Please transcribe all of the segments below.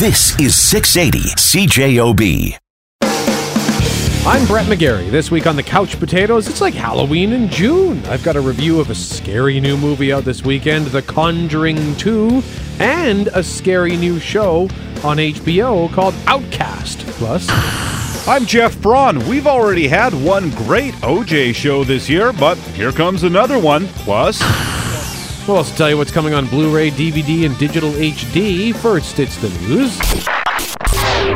This is 680 CJOB. I'm Brett McGarry. This week on the Couch Potatoes, it's like Halloween in June. I've got a review of a scary new movie out this weekend, The Conjuring 2, and a scary new show on HBO called Outcast. Plus, I'm Jeff Braun. We've already had one great OJ show this year, but here comes another one. Plus, we'll also tell you what's coming on Blu ray, DVD, and digital HD. First, it's the news.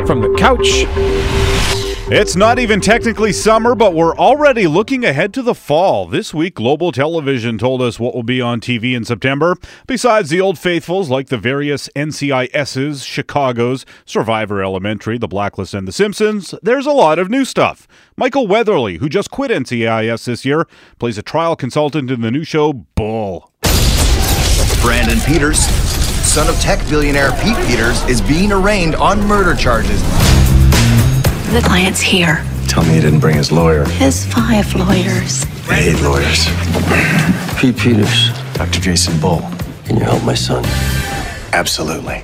From the couch. It's not even technically summer, but we're already looking ahead to the fall. This week, Global Television told us what will be on TV in September. Besides the old faithfuls like the various NCISs, Chicago's, Survivor Elementary, The Blacklist, and The Simpsons, there's a lot of new stuff. Michael Weatherly, who just quit NCIS this year, plays a trial consultant in the new show Bull. Brandon Peters, son of tech billionaire Pete Peters, is being arraigned on murder charges. The client's here. Tell me he didn't bring his lawyer. His five lawyers. I hate lawyers. Pete Peters. Dr. Jason Bull. Can you help my son? Absolutely.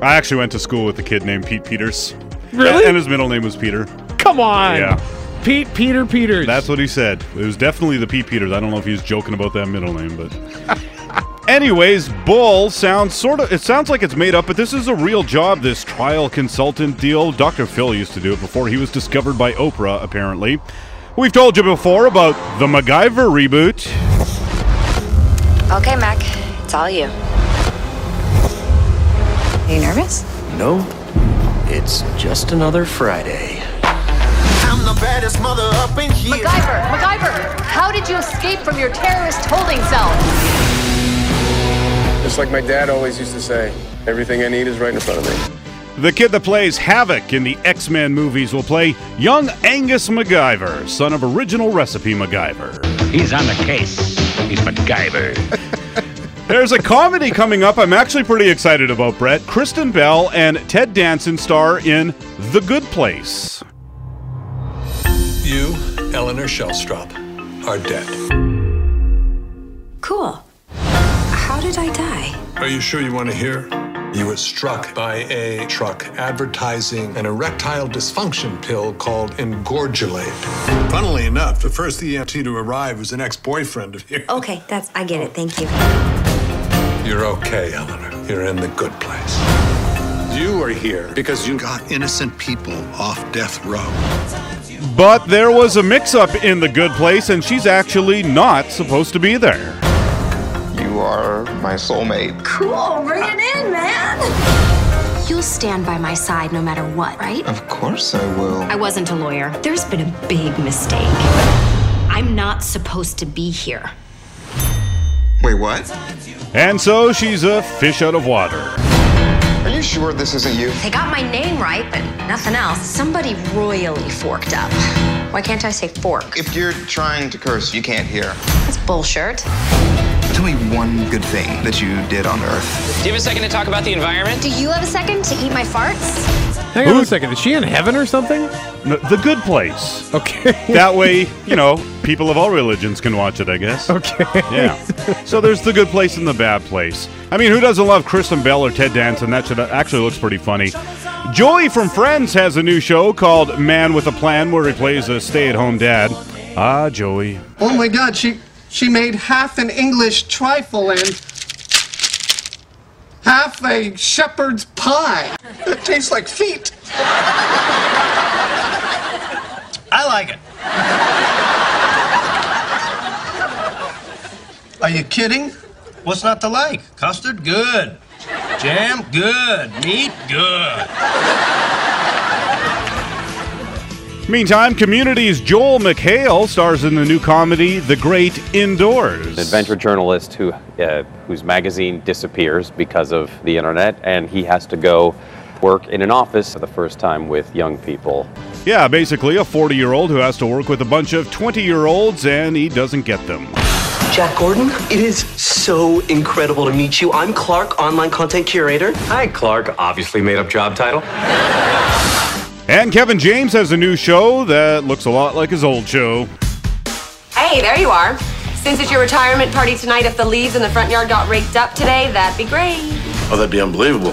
I actually went to school with a kid named Pete Peters. Really? And his middle name was Peter. Come on. Yeah. Pete Peter Peters. That's what he said. It was definitely the Pete Peters. I don't know if he was joking about that middle name, but. Anyways, Bull sounds sort of, it sounds like it's made up, but this is a real job, this trial consultant deal. Dr. Phil used to do it before he was discovered by Oprah, apparently. We've told you before about the MacGyver reboot. Okay, Mac, it's all you. Are you nervous? No. It's just another Friday. I'm the baddest mother up in here. MacGyver, MacGyver, how did you escape from your terrorist holding cell? Just like my dad always used to say, everything I need is right in front of me. The kid that plays Havok in the X Men movies will play young Angus MacGyver, son of original recipe MacGyver. He's on the case. He's MacGyver. There's a comedy coming up I'm actually pretty excited about, Brett. Kristen Bell and Ted Danson star in The Good Place. You, Eleanor Shellstrop, are dead. Cool. How did I die? Are you sure you want to hear? You were struck by a truck advertising an erectile dysfunction pill called Engorgulate. Funnily enough, the first EMT to arrive was an ex-boyfriend of yours. Okay, that's I get it. Thank you. You're okay, Eleanor. You're in the good place. You are here because you got innocent people off death row. But there was a mix up in The Good Place, and she's actually not supposed to be there. You are my soulmate. Cool, bring it in, man. You'll stand by my side no matter what, right? Of course I will. I wasn't a lawyer. There's been a big mistake. I'm not supposed to be here. Wait, what? And so she's a fish out of water. Are you sure this isn't you? They got my name right, but nothing else. Somebody royally forked up. Why can't I say fork? If you're trying to curse, you can't hear. That's bullshit. Tell me one good thing that you did on Earth. Do you have a second to talk about the environment? Do you have a second to eat my farts? Hang on a second. Is she in heaven or something? No, the Good Place. Okay. that way, you know, people of all religions can watch it, I guess. Okay. Yeah. So there's the good place and the bad place. I mean, who doesn't love Kristen Bell or Ted Danson? That should actually looks pretty funny. Joey from Friends has a new show called Man with a Plan where he plays a stay-at-home dad. Ah, Joey. Oh my god, she she made half an English trifle and half a shepherd's pie. It tastes like feet. I like it. Are you kidding? What's not to like? Custard, good. Jam, good. Meat, good. Meantime, Community's Joel McHale stars in the new comedy The Great Indoors. An adventure journalist who uh, whose magazine disappears because of the internet, and he has to go work in an office for the first time with young people. Yeah, basically a 40 year old who has to work with a bunch of 20 year olds and he doesn't get them. Jack Gordon, it is so incredible to meet you. I'm Clark, online content curator. Hi, Clark. Obviously made up job title. And Kevin James has a new show that looks a lot like his old show. Hey, there you are. Since it's your retirement party tonight, if the leaves in the front yard got raked up today, that'd be great. Oh, that'd be unbelievable.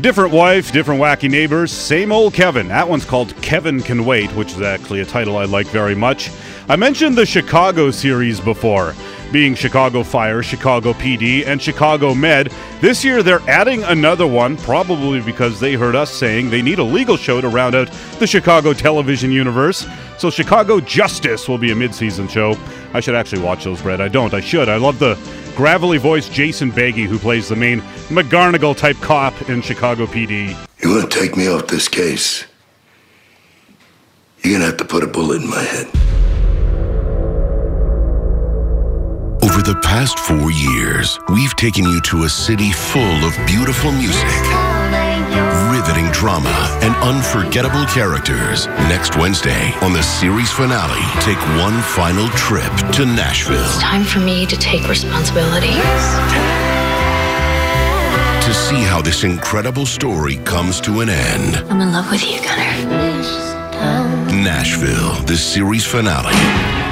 Different wife, different wacky neighbors, same old Kevin. That one's called Kevin Can Wait, which is actually a title I like very much. I mentioned the Chicago series before, being Chicago Fire, Chicago PD, and Chicago Med. This year they're adding another one, probably because they heard us saying they need a legal show to round out the Chicago television universe. So Chicago Justice will be a mid-season show. I should actually watch those, Brett. I don't. I should. I love the gravelly voiced Jason Beghe, who plays the main McGarnagle type cop in Chicago PD. You want to take me off this case? You're gonna have to put a bullet in my head. Over the past four years, we've taken you to a city full of beautiful music, riveting drama, and unforgettable characters. Next Wednesday, on the series finale, take one final trip to Nashville. It's time for me to take responsibility. to see how this incredible story comes to an end. I'm in love with you, Gunnar. Nashville, the series finale.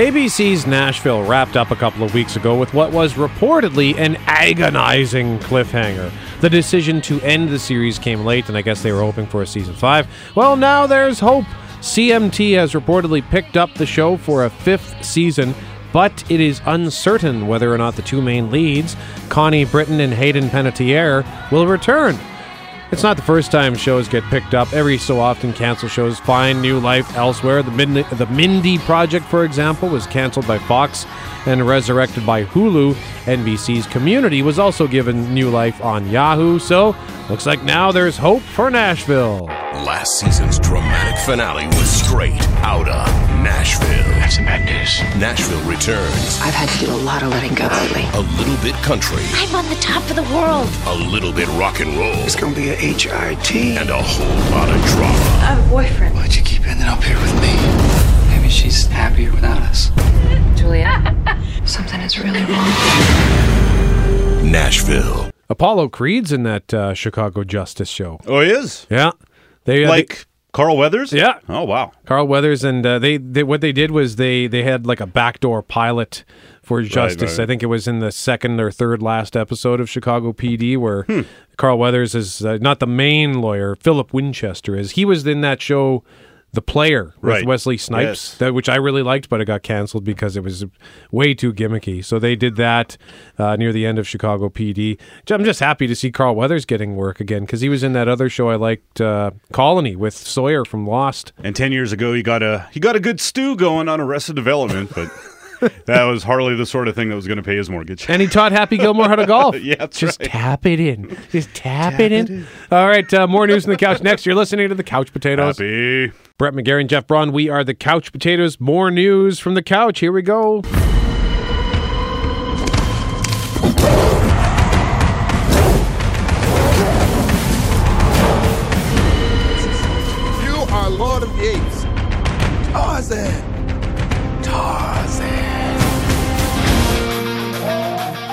ABC's Nashville wrapped up a couple of weeks ago with what was reportedly an agonizing cliffhanger. The decision to end the series came late, and I guess they were hoping for a season 5. Well, now there's hope. CMT has reportedly picked up the show for a fifth season, but it is uncertain whether or not the two main leads, Connie Britton and Hayden Panettiere, will return. It's not the first time shows get picked up. Every so often, canceled shows find new life elsewhere. The, the Mindy Project, for example, was canceled by Fox and resurrected by Hulu. NBC's Community was also given new life on Yahoo. So, looks like now there's hope for Nashville. Last season's dramatic finale was straight out of Nashville. That's some bad news. Nashville returns. I've had to do a lot of letting go lately. A little bit country, I'm on the top of the world. a little bit rock and roll, It's gonna be a HIT. and a whole lot of drama. I have a boyfriend. Why'd you keep ending up here with me? Maybe she's happier without us. Julia, something is really wrong. Nashville. Apollo Creed's in that uh, Chicago Justice show. Oh, he is? Yeah. They, uh, Like they- Carl Weathers? Yeah. Oh, wow. Carl Weathers and uh, they, they what they did was they they had like a backdoor pilot for Justice. right. I think it was in the second or third last episode of Chicago PD where Carl Weathers is uh, not the main lawyer. Philip Winchester is. He was in that show. The player with Right. Wesley Snipes, Yes. that, which I really liked, but it got canceled because it was way too gimmicky. So they did that uh, near the end of Chicago PD. I'm just happy to see Carl Weathers getting work again because he was in that other show I liked, uh, Colony, with Sawyer from Lost. And 10 years ago, he got a he got a good stew going on Arrested Development, but that was hardly the sort of thing that was going to pay his mortgage. And he taught Happy Gilmore how to golf. Yeah, that's Just right. tap it in. Just tap, it, in. All right, uh, more news on the couch next. You're listening to the Couch Potatoes. Happy. Brett McGarry and Jeff Braun. We are the Couch Potatoes. More news from the couch. Here we go.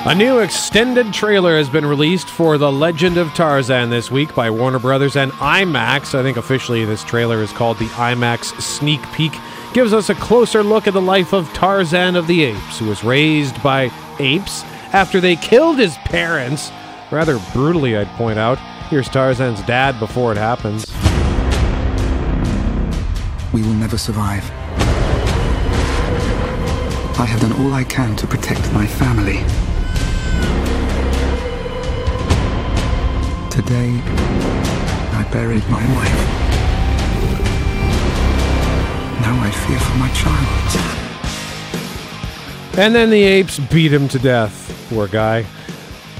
A new extended trailer has been released for The Legend of Tarzan this week by Warner Brothers and IMAX. I think officially this trailer is called the IMAX Sneak Peek. Gives us a closer look at the life of Tarzan of the Apes, who was raised by apes after they killed his parents. Rather brutally, I'd point out. Here's Tarzan's dad before it happens. We will never survive. I have done all I can to protect my family. Today, I buried my wife. Now I fear for my child. And then the apes beat him to death. Poor guy.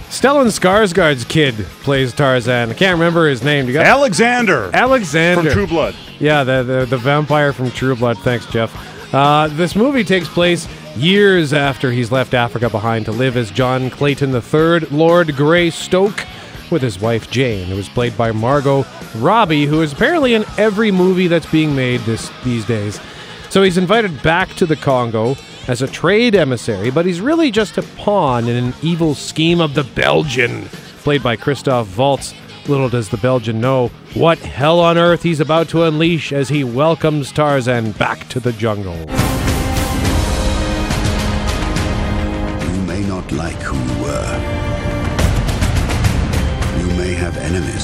Stellan Skarsgård's kid plays Tarzan. I can't remember his name. You got Alexander. Alexander From True Blood. Yeah, the, the the vampire from True Blood. Thanks, Jeff. Uh, this movie takes place years after he's left Africa behind to live as John Clayton III, Lord Greystoke, with his wife Jane, who is played by Margot Robbie, who is apparently in every movie that's being made this these days. So he's invited back to the Congo as a trade emissary, but he's really just a pawn in an evil scheme of the Belgian, played by Christoph Waltz. Little does the Belgian know what hell on earth he's about to unleash as he welcomes Tarzan back to the jungle.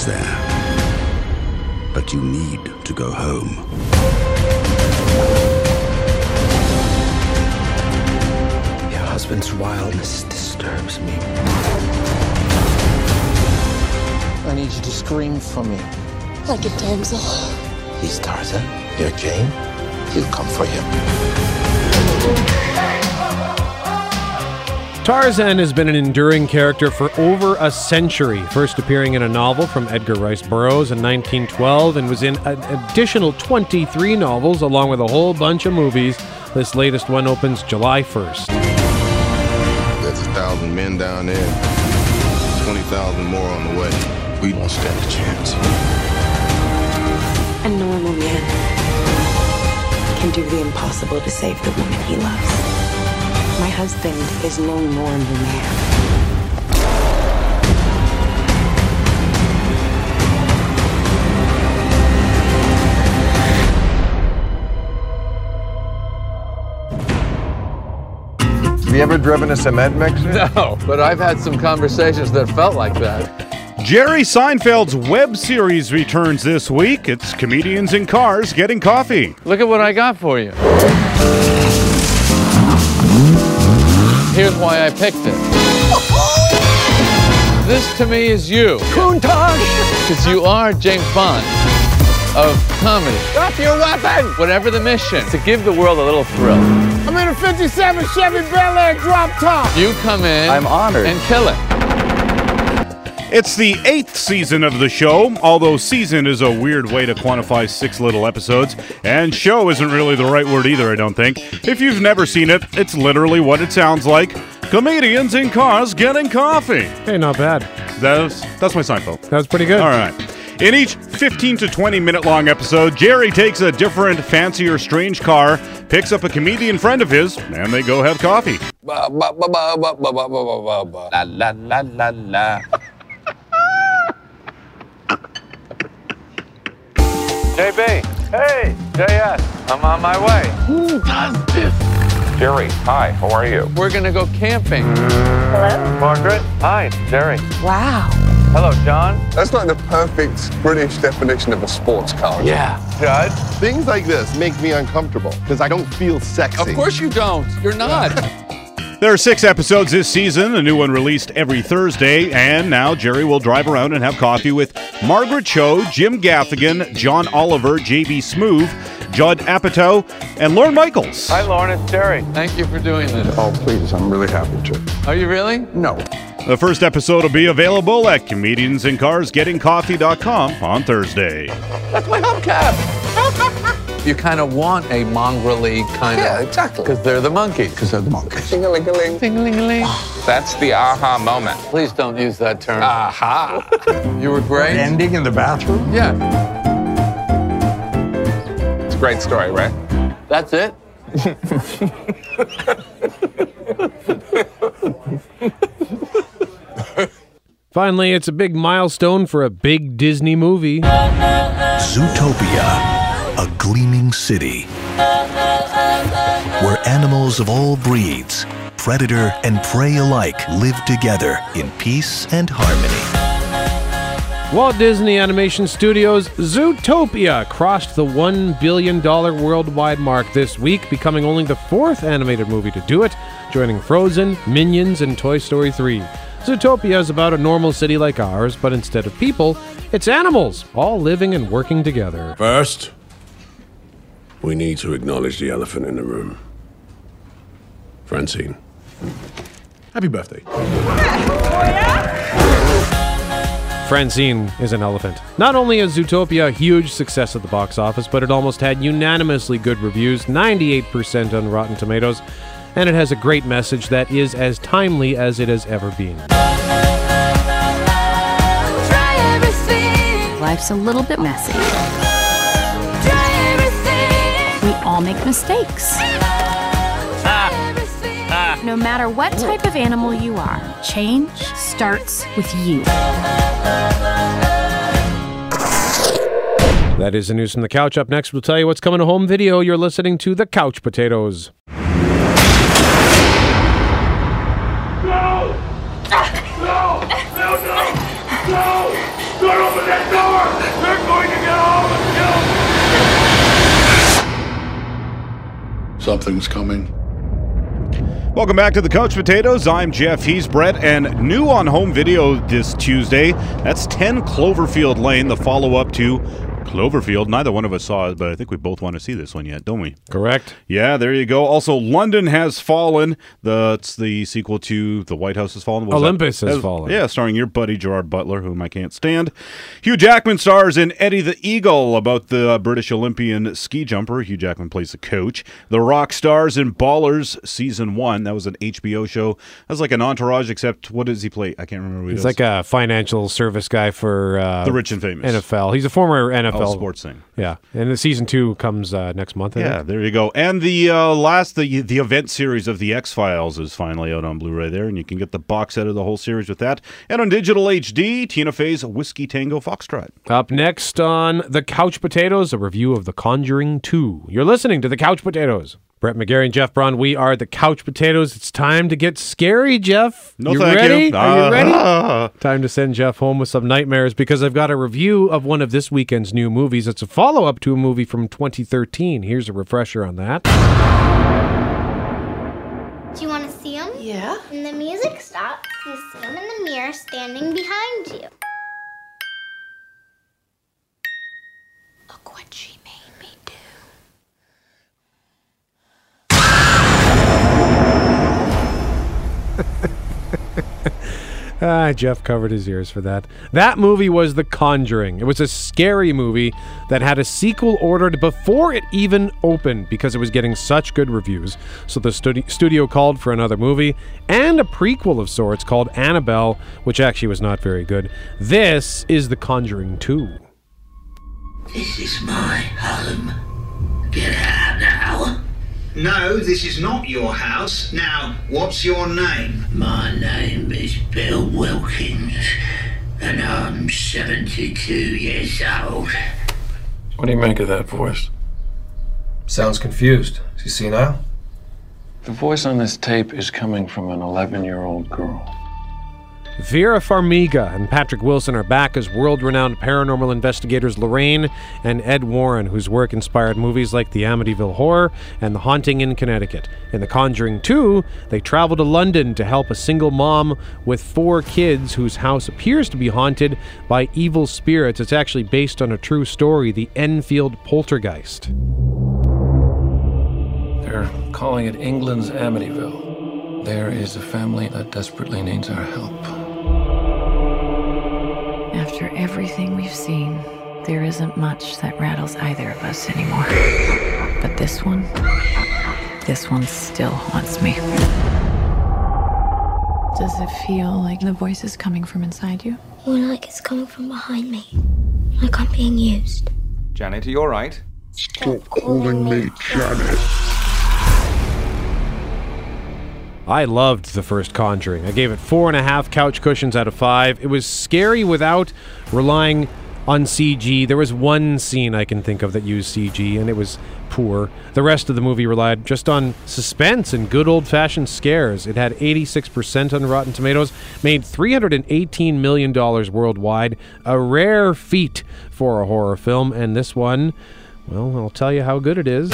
Have there, but you need to go home. Your husband's wildness disturbs me. I need you to scream for me. Like a damsel. He's Tarzan. You're Jane. He'll come for you. Tarzan has been an enduring character for over a century, first appearing in a novel from Edgar Rice Burroughs in 1912 and was in an additional 23 novels along with a whole bunch of movies. This latest one opens July 1st. There's a thousand men down there, 20,000 more on the way. We won't stand a chance. A normal man can do the impossible to save the woman he loves. My husband is no more normal man. Have you ever driven a cement mixer? No, but I've had some conversations that felt like that. Jerry Seinfeld's web series returns this week. It's comedians in cars getting coffee. Look at what I got for you. Here's why I picked it. This to me is you. Countach! Because you are James Bond of comedy. Drop your weapon! Whatever the mission, to give the world a little thrill. I'm in a 57 Chevy Bel Air drop top. You come in I'm honored. and kill it. It's the eighth season of the show, although season is a weird way to quantify six little episodes, and show isn't really the right word either, I don't think. If you've never seen it, it's literally what it sounds like comedians in cars getting coffee. Hey, not bad. That's, that's my Seinfeld. That was pretty good. All right. In each 15 to 20 minute long episode, Jerry takes a different, fancier, strange car, picks up a comedian friend of his, and they go have coffee. JB. Hey, JS. I'm on my way. Who does this? Jerry, hi, how are you? We're gonna go camping. Hello? Margaret. Hi, Jerry. Wow. Hello, John. That's like the perfect British definition of a sports car. Yeah. Judd. Things like this make me uncomfortable because I don't feel sexy. Of course you don't. You're not. There are six episodes this season, a new one released every Thursday, and now Jerry will drive around and have coffee with Margaret Cho, Jim Gaffigan, John Oliver, JB Smoove, Judd Apatow, and Lorne Michaels. Hi, Lorne. It's Jerry. Thank you for doing this. Oh, please, I'm really happy to. Are you really? No. The first episode will be available at comediansincarsgettingcoffee.com on Thursday. That's my hubcap. you kind of want a mongrelly kind Yeah, of. exactly. Because they're the monkeys. Because they're the monkeys. Ding-a-ling-a-ling. Ding-a-ling-a-ling. That's the aha moment. Please don't use that term. Aha. you were great. Ending in the bathroom? Yeah, It's a great story, right? that's it. Finally, it's a big milestone for a big Disney movie. Zootopia, a gleaming city where animals of all breeds, predator and prey alike, live together in peace and harmony. Walt Disney Animation Studios' Zootopia crossed the $1 billion worldwide mark this week, becoming only the fourth animated movie to do it, joining Frozen, Minions, and Toy Story 3. Zootopia is about a normal city like ours, but instead of people, it's animals, all living and working together. First, we need to acknowledge the elephant in the room. Francine. Happy birthday. Francine is an elephant. Not only is Zootopia a huge success at the box office, but it almost had unanimously good reviews 98% on Rotten Tomatoes, and it has a great message that is as timely as it has ever been. Life's a little bit messy. Make mistakes. No matter what type of animal you are, change starts with you. That is the news from the couch. Up next, we'll tell you what's coming to home video. You're listening to The Couch Potatoes. Something's coming. Welcome back to the Couch Potatoes. I'm Jeff. He's Brett, and new on home video this Tuesday. That's 10 Cloverfield Lane, the follow-up to Cloverfield. Neither one of us saw it, but I think we both want to see this one yet, don't we? Correct. Yeah, there you go. Also, London Has Fallen. That's the sequel to The White House Has Fallen. What Olympus? Has Fallen. Yeah, starring your buddy Gerard Butler, whom I can't stand. Hugh Jackman stars in Eddie the Eagle about the British Olympian ski jumper. Hugh Jackman plays the coach. The Rock stars in Ballers season one. That was an HBO show. That's like an entourage, except what does he play? I can't remember. What He's like a financial service guy for uh, The rich and famous. NFL. He's a former NFL Oh, sports thing. Yeah, and the season two comes uh, next month. I Yeah, think. there you go. And the uh, last, the the event series of the X Files is finally out on Blu-ray there, and you can get the box set of the whole series with that. And on digital HD, Tina Fey's Whiskey Tango Foxtrot. Up next on the Couch Potatoes, a review of The Conjuring 2. You're listening to The Couch Potatoes. Brett McGarry and Jeff Braun, we are The Couch Potatoes. It's time to get scary, Jeff. No, you thank ready? you. Are you ready? Ah. Time to send Jeff home with some nightmares because I've got a review of one of this weekend's new movies. It's a follow up to a movie from 2013. Here's a refresher on that. Do you want to see him? Yeah. And the music stops, you see him in the mirror standing behind you. Ah, Jeff covered his ears for that. That movie was The Conjuring. It was a scary movie that had a sequel ordered before it even opened because it was getting such good reviews. So the studi- studio called for another movie and a prequel of sorts called Annabelle, which actually was not very good. This is The Conjuring 2. This is my home. Get out. No, this is not your house. Now, what's your name? My name is Bill Wilkins, and I'm 72 years old. What do you make of that voice? Sounds confused. Is he senile? The voice on this tape is coming from an 11 year old girl. Vera Farmiga and Patrick Wilson are back as world renowned paranormal investigators Lorraine and Ed Warren, whose work inspired movies like The Amityville Horror and The Haunting in Connecticut. In The Conjuring 2, they travel to London to help a single mom with four kids whose house appears to be haunted by evil spirits. It's actually based on a true story, the Enfield Poltergeist. They're calling it England's Amityville. There is a family that desperately needs our help. After everything we've seen, there isn't much that rattles either of us anymore. But this one, this one still haunts me. Does it feel like the voice is coming from inside you? More like it's coming from behind me. Like I'm being used. Janet, are you all right? Stop calling me Janet. I loved the first Conjuring. I gave it four and a half couch cushions out of five. It was scary without relying on CG. There was one scene I can think of that used CG, and it was poor. The rest of the movie relied just on suspense and good old fashioned scares. It had 86% on Rotten Tomatoes, made $318 million worldwide, a rare feat for a horror film, and this one, well, I'll tell you how good it is.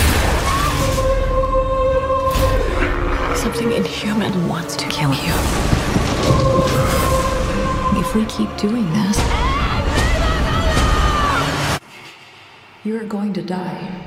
Something inhuman wants to kill you. If we keep doing this, you're going to die.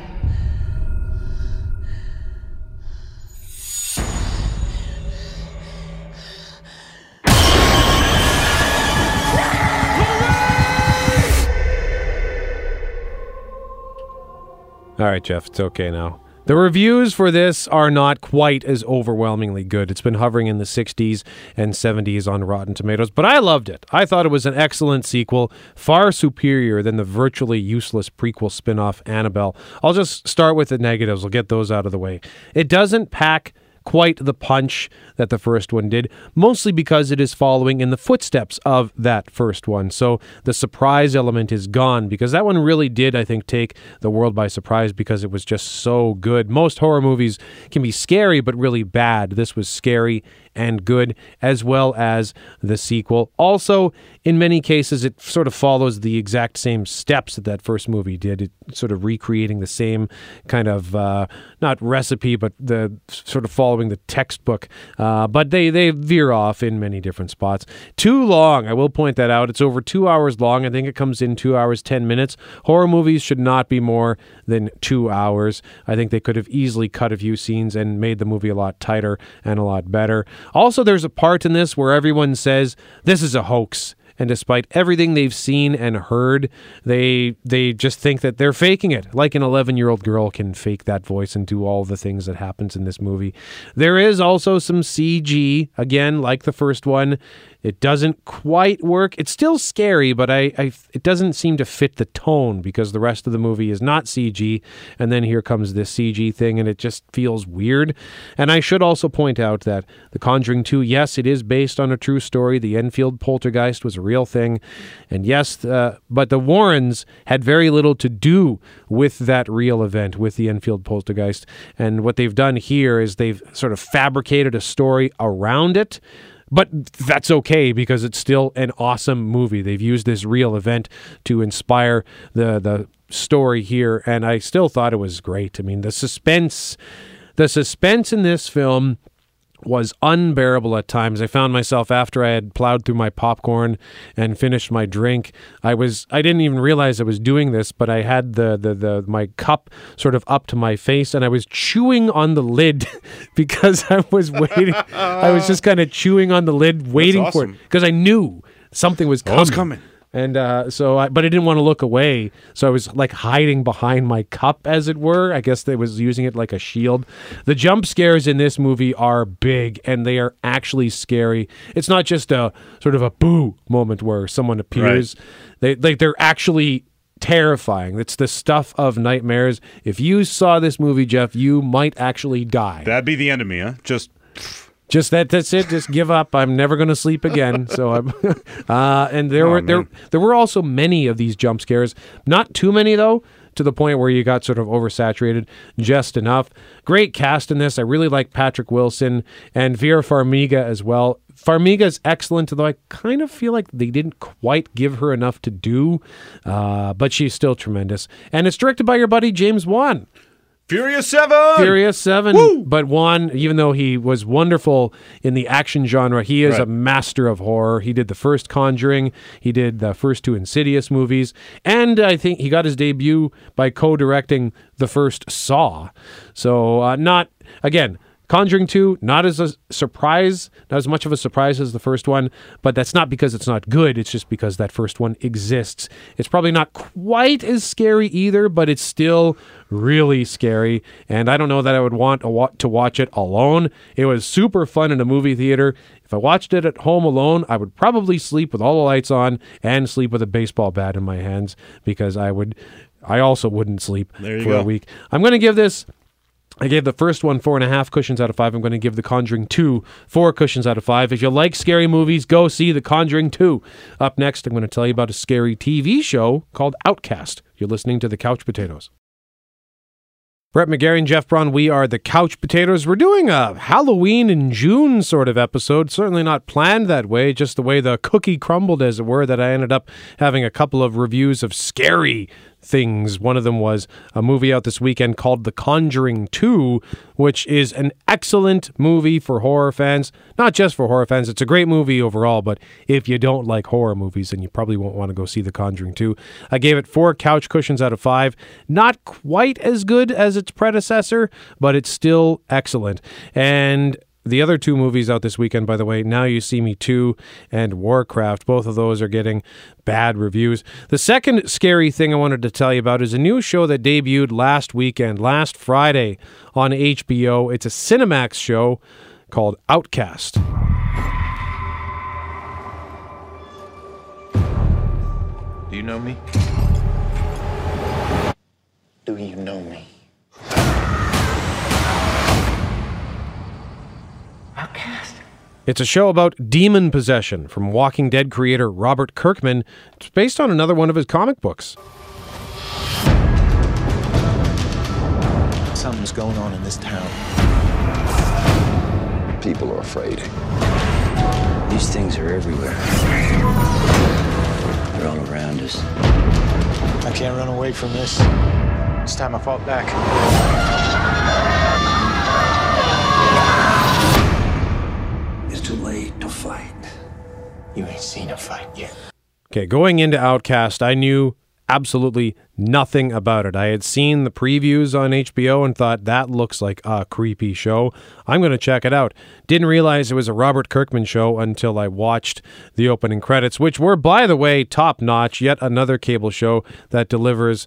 All right, Jeff, it's okay now. The reviews for this are not quite as overwhelmingly good. It's been hovering in the 60s and 70s on Rotten Tomatoes, but I loved it. I thought it was an excellent sequel, far superior than the virtually useless prequel spin off Annabelle. I'll just start with the negatives, I'll get those out of the way. It doesn't pack quite the punch that the first one did, mostly because it is following in the footsteps of that first one. So the surprise element is gone because that one really did, I think, take the world by surprise because it was just so good. Most horror movies can be scary but really bad. This was scary and good, as well as the sequel. Also, in many cases, it sort of follows the exact same steps that that first movie did. It sort of recreating the same kind of uh, not recipe, but the sort of following the textbook. Uh, but they they veer off in many different spots. Too long, I will point that out. It's over two hours long. I think it comes in two hours ten minutes. Horror movies should not be more than two hours. I think they could have easily cut a few scenes and made the movie a lot tighter and a lot better. Also, there's a part in this where everyone says this is a hoax and despite everything they've seen and heard, they they just think that they're faking it. Like an 11-year-old girl can fake that voice and do all the things that happens in this movie. There is also some CG, again, like the first one. It doesn't quite work. It's still scary, but I, I, it doesn't seem to fit the tone because the rest of the movie is not CG. And then here comes this CG thing, and it just feels weird. And I should also point out that The Conjuring 2, yes, it is based on a true story. The Enfield poltergeist was a real thing. And yes, uh, but the Warrens had very little to do with that real event, with the Enfield poltergeist. And what they've done here is they've sort of fabricated a story around it but that's okay because it's still an awesome movie. They've used this real event to inspire the the story here, and I still thought it was great. I mean, the suspense, the suspense in this film was unbearable at times. I found myself after I had plowed through my popcorn and finished my drink. I was I didn't even realize I was doing this, but I had the the, the my cup sort of up to my face and I was chewing on the lid because I was waiting. I was just kind of chewing on the lid waiting awesome. for it because I knew something was coming. Oh, it's coming. And uh, so, I, but I didn't want to look away, so I was like hiding behind my cup, as it were. I guess they was using it like a shield. The jump scares in this movie are big, and they are actually scary. It's not just a sort of a boo moment where someone appears. They like they're actually terrifying. It's the stuff of nightmares. If you saw this movie, Jeff, you might actually die. That'd be the end of me, huh? Just Just that. That's it. Just give up. I'm never going to sleep again. So I'm. uh, and there Oh, were there there were also many of these jump scares. Not too many though. To the point where you got sort of oversaturated, just enough. Great cast in this. I really like Patrick Wilson and Vera Farmiga as well. Farmiga's excellent, though I kind of feel like they didn't quite give her enough to do, uh, but she's still tremendous. And it's directed by your buddy James Wan. Furious Seven. Furious Seven. But Wan, even though he was wonderful in the action genre, he is Right. a master of horror. He did the first Conjuring, he did the first two Insidious movies, and I think he got his debut by co directing the first Saw. So, uh, not, again, Conjuring 2, not as a surprise, not as much of a surprise as the first one, but that's not because it's not good. It's just because that first one exists. It's probably not quite as scary either, but it's still really scary. And I don't know that I would want to watch it alone. It was super fun in a movie theater. If I watched it at home alone, I would probably sleep with all the lights on and sleep with a baseball bat in my hands because I would. I also wouldn't sleep for a week. I'm going to give this I gave the first one four and a half cushions out of five. I'm going to give The Conjuring 2 four cushions out of five. If you like scary movies, go see The Conjuring 2. Up next, I'm going to tell you about a scary TV show called Outcast. You're listening to The Couch Potatoes. Brett McGarry and Jeff Braun, we are the Couch Potatoes. We're doing a Halloween in June sort of episode. Certainly not planned that way, just the way the cookie crumbled, as it were, that I ended up having a couple of reviews of scary things. One of them was a movie out this weekend called The Conjuring 2, which is an excellent movie for horror fans. Not just for horror fans, it's a great movie overall, but if you don't like horror movies, then you probably won't want to go see The Conjuring 2. I gave it four couch cushions out of five. Not quite as good as its predecessor, but it's still excellent. And the other two movies out this weekend, by the way, Now You See Me 2 and Warcraft, both of those are getting bad reviews. The second scary thing I wanted to tell you about is a new show that debuted last weekend, last Friday on HBO. It's a Cinemax show called Outcast. Do you know me? Do you know me? It's a show about demon possession from Walking Dead creator Robert Kirkman. It's based on another one of his comic books. Something's going on in this town. people are afraid. These things are everywhere. They're all around us. I can't run away from this. It's time I fought back. Too late to fight. You ain't seen a fight yet. Okay, going into Outcast, I knew absolutely nothing about it. I had seen the previews on HBO and thought that looks like a creepy show. I'm going to check it out. Didn't realize it was a Robert Kirkman show until I watched the opening credits, which were, by the way, top notch. Yet another cable show that delivers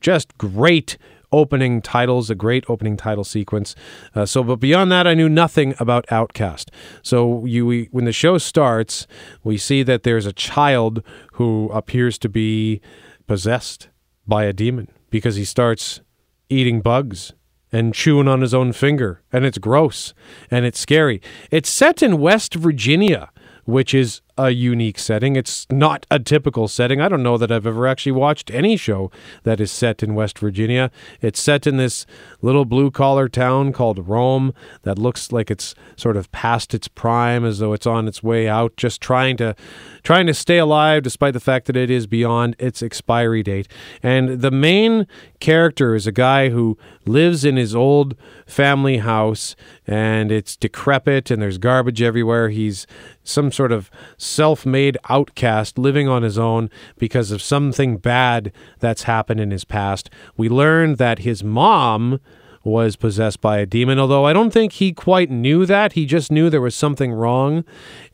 just great opening titles, a great opening title sequence. Uh, so, but beyond that, I knew nothing about Outcast. So, you we, when the show starts, we see that there's a child who appears to be possessed by a demon because he starts eating bugs and chewing on his own finger, and it's gross and it's scary. It's set in West Virginia, which is a unique setting. It's not a typical setting. I don't know that I've ever actually watched any show that is set in West Virginia. It's set in this little blue collar town called Rome that looks like it's sort of past its prime as though it's on its way out just trying to trying to stay alive despite the fact that it is beyond its expiry date. And the main character is a guy who lives in his old family house and it's decrepit and there's garbage everywhere. He's some sort of self made outcast living on his own because of something bad that's happened in his past. We learn that his mom was possessed by a demon, although I don't think he quite knew that. He just knew there was something wrong.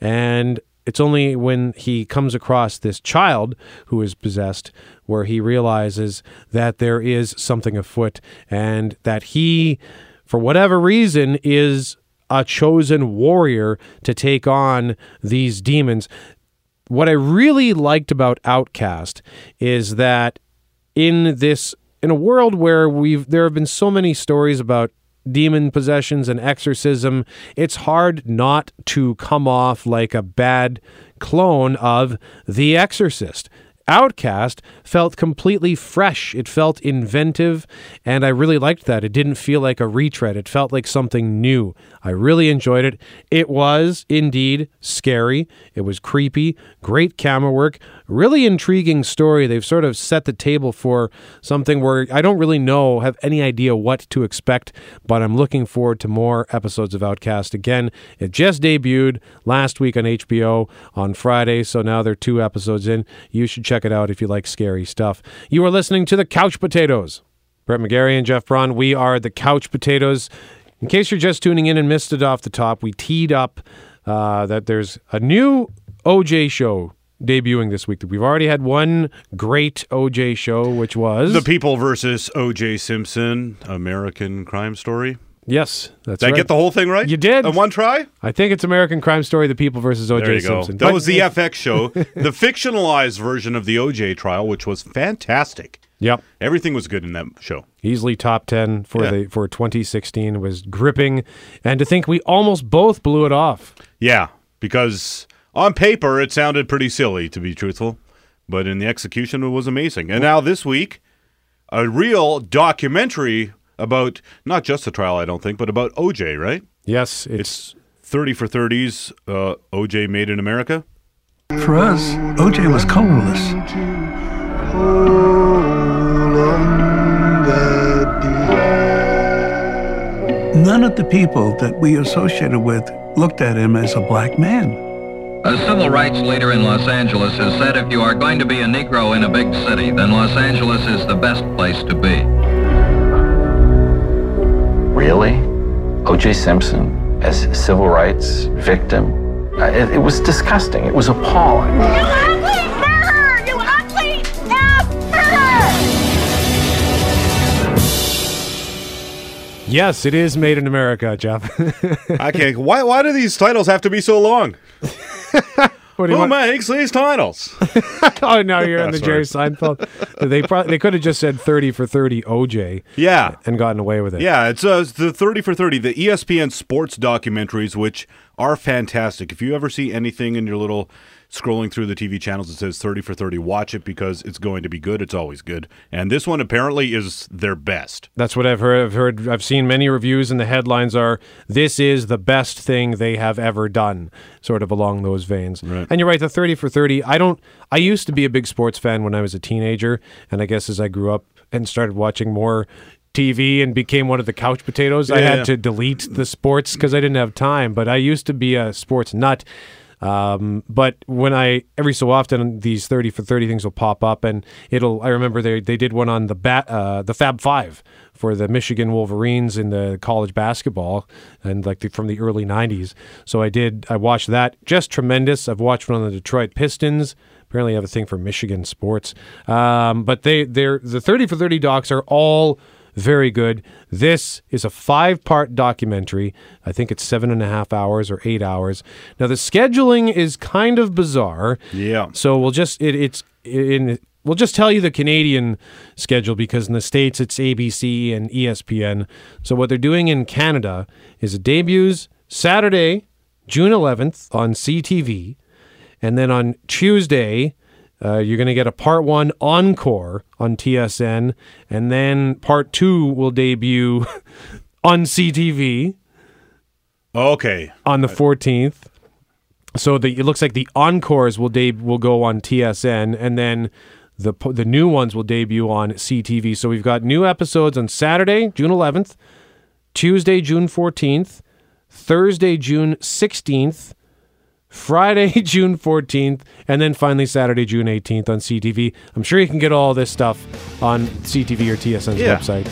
And it's only when he comes across this child who is possessed where he realizes that there is something afoot and that he, for whatever reason, is a chosen warrior to take on these demons. What I really liked about Outcast is that in this in a world where we've there have been so many stories about demon possessions and exorcism, it's hard not to come off like a bad clone of The Exorcist. Outcast felt completely fresh. It felt inventive, and I really liked that. It didn't feel like a retread, it felt like something new. I really enjoyed it. It was indeed scary, it was creepy, great camera work, really intriguing story. They've sort of set the table for something where I don't really know, have any idea what to expect, but I'm looking forward to more episodes of Outcast. Again, it just debuted last week on HBO on Friday, so now they're two episodes in. You should check it out if you like scary stuff. You are listening to the Couch Potatoes. Brett McGarry and Jeff Braun, we are the Couch Potatoes. In case you're just tuning in and missed it off the top, we teed up uh, that there's a new OJ show debuting this week. We've already had one great OJ show, which was The People versus OJ Simpson, American Crime Story. Yes, that's Did right. I get the whole thing right? You did. In one try? I think it's American Crime Story: The People versus O.J. You go. Simpson. That But was the FX show, the fictionalized version of the OJ trial, which was fantastic. Yep. Everything was good in that show. easily top ten for Yeah. the for 2016 was gripping, and to think we almost both blew it off. Yeah, because on paper it sounded pretty silly, to be truthful, but in the execution it was amazing. And now this week, a real documentary about not just the trial, I don't think, but about OJ, right? Yes, it's, 30 for 30s. Uh, OJ made in America. For us, OJ was colorless. None of the people that we associated with looked at him as a black man. A civil rights leader in Los Angeles has said if you are going to be a Negro in a big city, then Los Angeles is the best place to be. Really? O.J. Simpson as a civil rights victim? Uh, it, it was disgusting. It was appalling. You are athlete. Yes, it is made in America, Jeff. okay, why why do these titles have to be so long? What do you Who want- makes these titles? oh, no, you're on the. Jerry Seinfeld. They probably they could have just said 30 for 30 OJ. Yeah. and gotten away with it. Yeah, it's uh, the 30 for 30, the ESPN sports documentaries, which are fantastic. If you ever see anything in your little scrolling through the TV channels, it says 30 for 30. Watch it because it's going to be good. It's always good. And this one apparently is their best. That's what I've heard. I've heard. I've seen many reviews, and the headlines are, "This is the best thing they have ever done," sort of along those veins. Right. And you're right. The thirty for thirty. I don't. I used to be a big sports fan when I was a teenager, and I guess as I grew up and started watching more TV and became one of the couch potatoes, I had yeah. to delete the sports because I didn't have time. But I used to be a sports nut. Um, but when I every so often these thirty for thirty things will pop up, and it'll. I remember they they did one on the bat uh, the Fab Five for the Michigan Wolverines in the college basketball, and like the, from the early '90s. So I did. I watched that. Just tremendous. I've watched one on the Detroit Pistons. Apparently, I have a thing for Michigan sports. Um, but they they're the thirty for thirty docs are all very good. This is a five part documentary. I think it's seven and a half hours or eight hours. Now, the scheduling is kind of bizarre. Yeah. So we'll just, it, it's in, we'll just tell you the Canadian schedule because in the States it's ABC and ESPN. So what they're doing in Canada is it debuts Saturday, June 11th on CTV. And then on Tuesday, uh, you're going to get a part one encore on TSN, and then part two will debut on CTV Okay. on the 14th. So the, it looks like the encores will deb- will go on TSN, and then the the new ones will debut on CTV. So we've got new episodes on Saturday, June 11th, Tuesday, June 14th, Thursday, June 16th, Friday, June 14th, and then finally Saturday, June 18th on CTV. I'm sure you can get all this stuff on CTV or TSN's Yeah. website.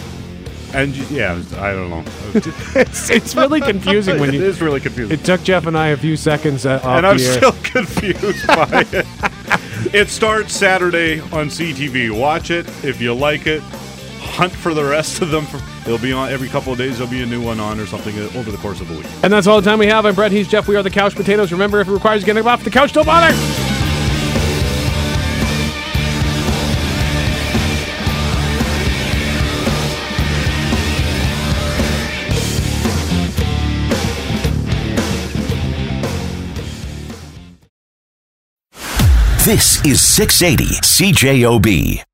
And yeah, I don't know. it's, it's really confusing when you. It is really confusing. It took Jeff and I a few seconds uh, off and I'm the air. still confused by it. It starts Saturday on CTV. Watch it if you like it. Hunt for the rest of them. It'll be on every couple of days. There'll be a new one on or something uh, over the course of a week. And that's all the time we have. I'm Brett. He's Jeff. We are the Couch Potatoes. Remember, if it requires getting off the couch, don't bother. This is 680 CJOB.